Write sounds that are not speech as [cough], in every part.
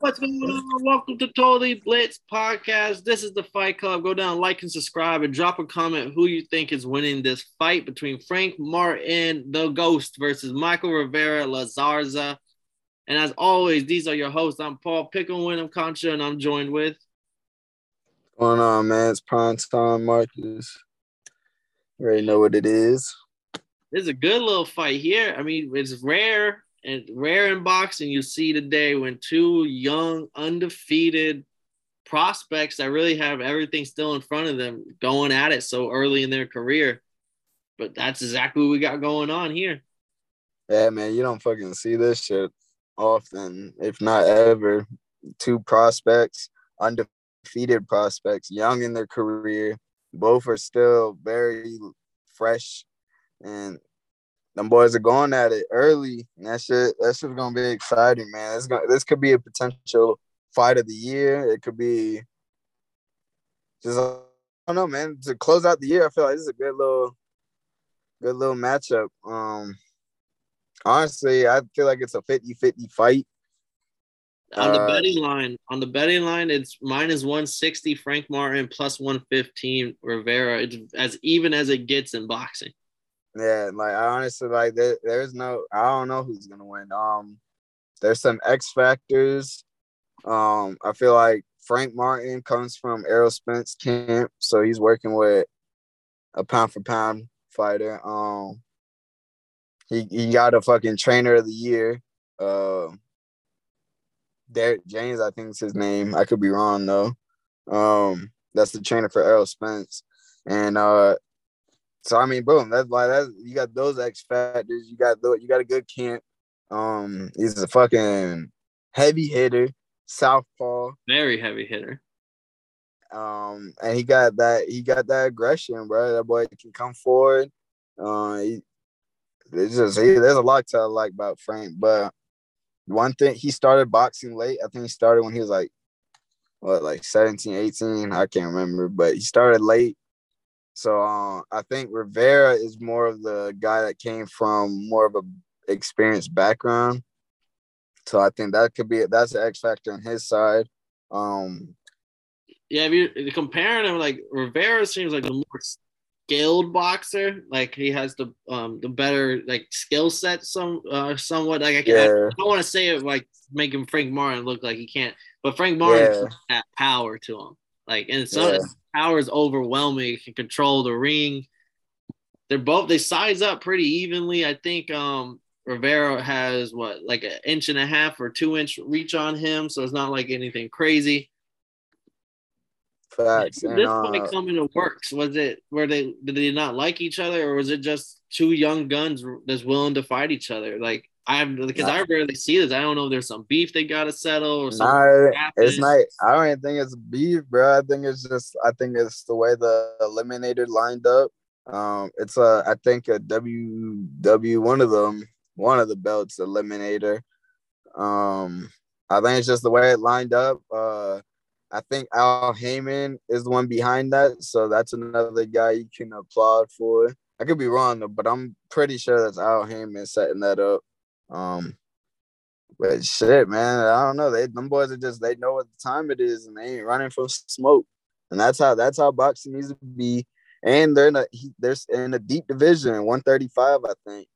What's going on? Welcome to Totally Blitz Podcast. This is the Fight Club. Go down, like, and subscribe, and drop a comment who you think is winning this fight between Frank Martin, the Ghost, versus Michael Rivera, La Zarza. And as always, these are your hosts. I'm Paul Pickle, Wyndham Concha, and I'm joined with. What's going on, man? It's Prime Time Marcus. You already know what it is. This is a good little fight here. I mean, it's rare and rare in boxing. You see today when two young, undefeated prospects that really have everything still in front of them going at it so early in their career. But that's exactly what we got going on here. Yeah, man, you don't fucking see this shit often, if not ever. Two prospects, undefeated prospects, young in their career. Both are still very fresh and them boys are going at it early. And that shit, that shit's gonna be exciting, man. It's gonna, this could be a potential fight of the year. It could be just I don't know, man. To close out the year, I feel like this is a good little, good little matchup. Um, honestly, I feel like it's a 50-50 fight. On the uh, betting line, on the betting line, it's minus 160 Frank Martin plus 115 Rivera. It's as even as it gets in boxing. Yeah, like I honestly like there, there's no I don't know who's gonna win. Um there's some X factors. Um I feel like Frank Martin comes from Errol Spence camp, so he's working with a pound for pound fighter. Um he, he got a fucking trainer of the year. Uh Derrick James, I think is his name. I could be wrong though. Um that's the trainer for Errol Spence. And uh so I mean, boom. That's like that's you got those X factors. You got the you got a good camp. Um, he's a fucking heavy hitter, southpaw, very heavy hitter. Um, and he got that he got that aggression, bro. That boy can come forward. Uh, he, it's just he, there's a lot to like about Frank, but one thing he started boxing late. I think he started when he was like what like 17, 18. I can't remember, but he started late so uh, I think Rivera is more of the guy that came from more of a experienced background. So I think that could be that's an X factor on his side. Um, yeah, if you're comparing him, like Rivera seems like the more skilled boxer. Like he has the um the better like skill set some uh somewhat. Like I, can, yeah. I don't want to say it like making Frank Martin look like he can't, but Frank Martin yeah. has power to him. Like and so yeah power is overwhelming. Can control the ring. They're both they size up pretty evenly. I think um Rivera has what like an inch and a half or two inch reach on him, so it's not like anything crazy. Facts. Did this fight uh, come into works? Was it where they did they not like each other, or was it just two young guns that's willing to fight each other? Like I have because nah. I rarely see this. I don't know if there's some beef they gotta settle or something. Nah, it's not. I don't even think it's beef, bro. I think it's just. I think it's the way the eliminator lined up. Um, it's a. I think a W W one of them. One of the belts eliminator. Um, I think it's just the way it lined up. Uh, I think Al Haymon is the one behind that, so that's another guy you can applaud for. I could be wrong though, but I'm pretty sure that's Al Haymon setting that up. Um, but shit, man, I don't know. They them boys are just they know what the time it is, and they ain't running from smoke. And that's how that's how boxing needs to be. And they're in a they're in a deep division, 135, I think.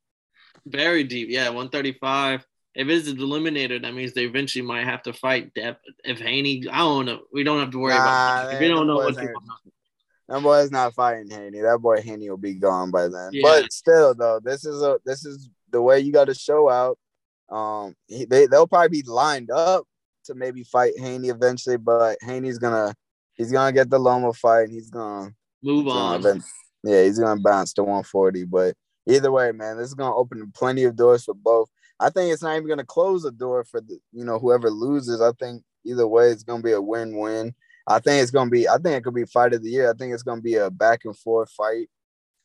Very deep, yeah, 135. If it's an eliminator, that means they eventually might have to fight Depp. If Haney, I don't know. We don't have to worry nah, about that. If you don't know what people know. That boy's not fighting Haney. That boy Haney will be gone by then. Yeah. But still, though, this is a this is the way you got to show out. Um, he, they they'll probably be lined up to maybe fight Haney eventually, but Haney's gonna he's gonna get the Loma fight and he's gonna move on. Gonna, yeah, he's gonna bounce to 140. But either way, man, this is gonna open plenty of doors for both. I think it's not even gonna close a door for the you know whoever loses. I think either way, it's gonna be a win-win. I think it's gonna be. I think it could be fight of the year. I think it's gonna be a back and forth fight.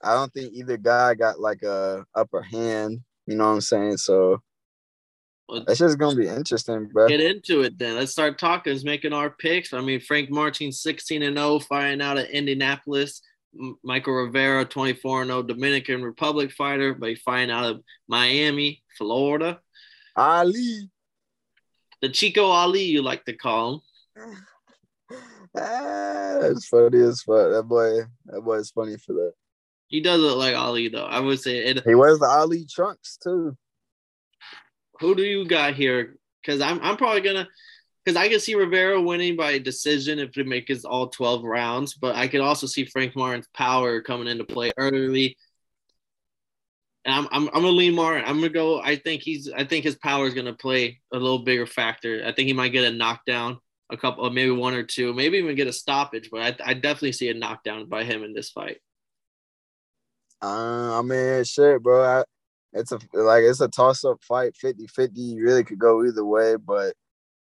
I don't think either guy got like a upper hand. You know what I'm saying? So well, that's just gonna be interesting, bro. Get into it then. Let's start talking. Let's making our picks. I mean, Frank Martin 16 and 0, firing out of Indianapolis. Michael Rivera 24 and 0, Dominican Republic fighter, but he fighting out of Miami, Florida. Ali. the Chico Ali, you like to call him. [laughs] ah, it's funny as fuck. That boy, that boy is funny for that. He does look like Ali though. I would say it. He wears the Ali trunks too. Who do you got here? Because I'm I'm probably gonna because I can see Rivera winning by decision if it makes all 12 rounds, but I could also see Frank Martin's power coming into play early. And I'm, I'm, I'm gonna lean Martin. I'm gonna go. I think he's. I think his power is gonna play a little bigger factor. I think he might get a knockdown, a couple, maybe one or two, maybe even get a stoppage. But I, I definitely see a knockdown by him in this fight. Uh, I mean, shit, bro. I, it's a like it's a toss up fight, 50-50. You really could go either way, but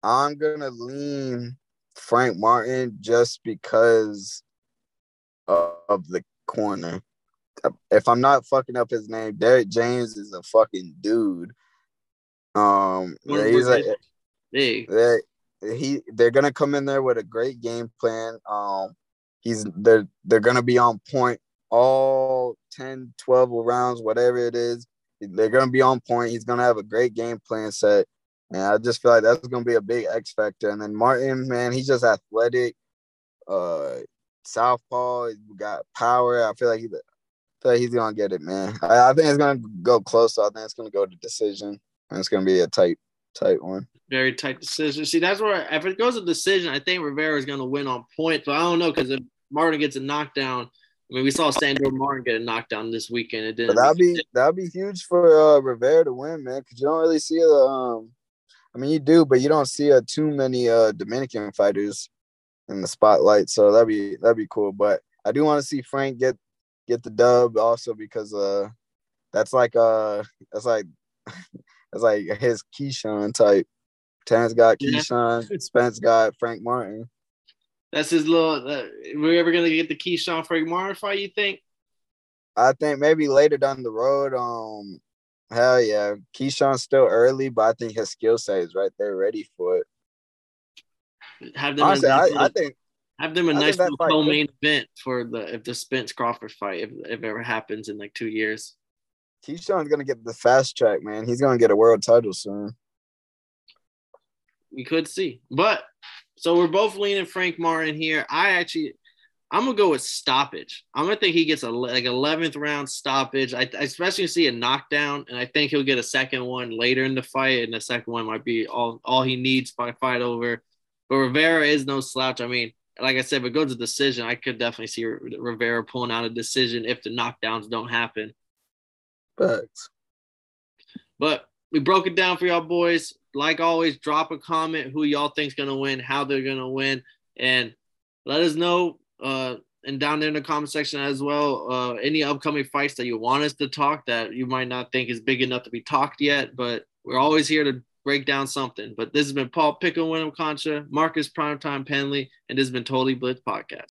I'm gonna lean Frank Martin just because of the corner. If I'm not fucking up his name, derrick James is a fucking dude. Um, he's a, big. They, he they're gonna come in there with a great game plan. Um, he's they're they're gonna be on point all 10, 12 rounds, whatever it is. They're gonna be on point. He's gonna have a great game plan set. And I just feel like that's gonna be a big X factor. And then Martin, man, he's just athletic, uh southpaw, got power. I feel like he I feel like he's gonna get it, man. I, I think it's gonna go close. So I think it's gonna go to decision. And it's gonna be a tight, tight one. Very tight decision. See, that's where if it goes to decision, I think Rivera is gonna win on point. But I don't know because if Martin gets a knockdown, I mean, we saw Sandor Martin get a knockdown this weekend. It didn't. But that'd be that'd be huge for uh, Rivera to win, man. Because you don't really see the. Um, I mean, you do, but you don't see uh, too many uh, Dominican fighters in the spotlight. So that'd be that'd be cool. But I do want to see Frank get get the dub also because uh, that's like uh, that's like [laughs] that's like his Keyshawn type. Terrence got Keyshawn, yeah. Spence got Frank Martin. That's his little. Uh, we're ever gonna get the Keyshawn Frank fight? You think? I think maybe later down the road. Um, hell yeah, Keyshawn's still early, but I think his skill set is right there, ready for it. Have them. Honestly, I, I, think have them a I nice little co-main event for the if the Spence Crawford fight if, if it ever happens in like two years. Keyshawn's gonna get the fast track, man. He's gonna get a world title soon. We could see, but so we're both leaning Frank Martin here. I actually, I'm gonna go with stoppage. I'm gonna think he gets a like 11th round stoppage. I, I especially see a knockdown, and I think he'll get a second one later in the fight, and the second one might be all all he needs by fight over. But Rivera is no slouch. I mean, like I said, if it goes to decision, I could definitely see Rivera pulling out a decision if the knockdowns don't happen. Thanks. But we broke it down for y'all boys like always, drop a comment who y'all think's gonna win, how they're gonna win, and let us know. Uh, and down there in the comment section as well, uh, any upcoming fights that you want us to talk that you might not think is big enough to be talked yet, but we're always here to break down something. But this has been Paul Pickle, Wyndham Concha, Marcus Primetime Penley, and this has been Totally Blitz Podcast.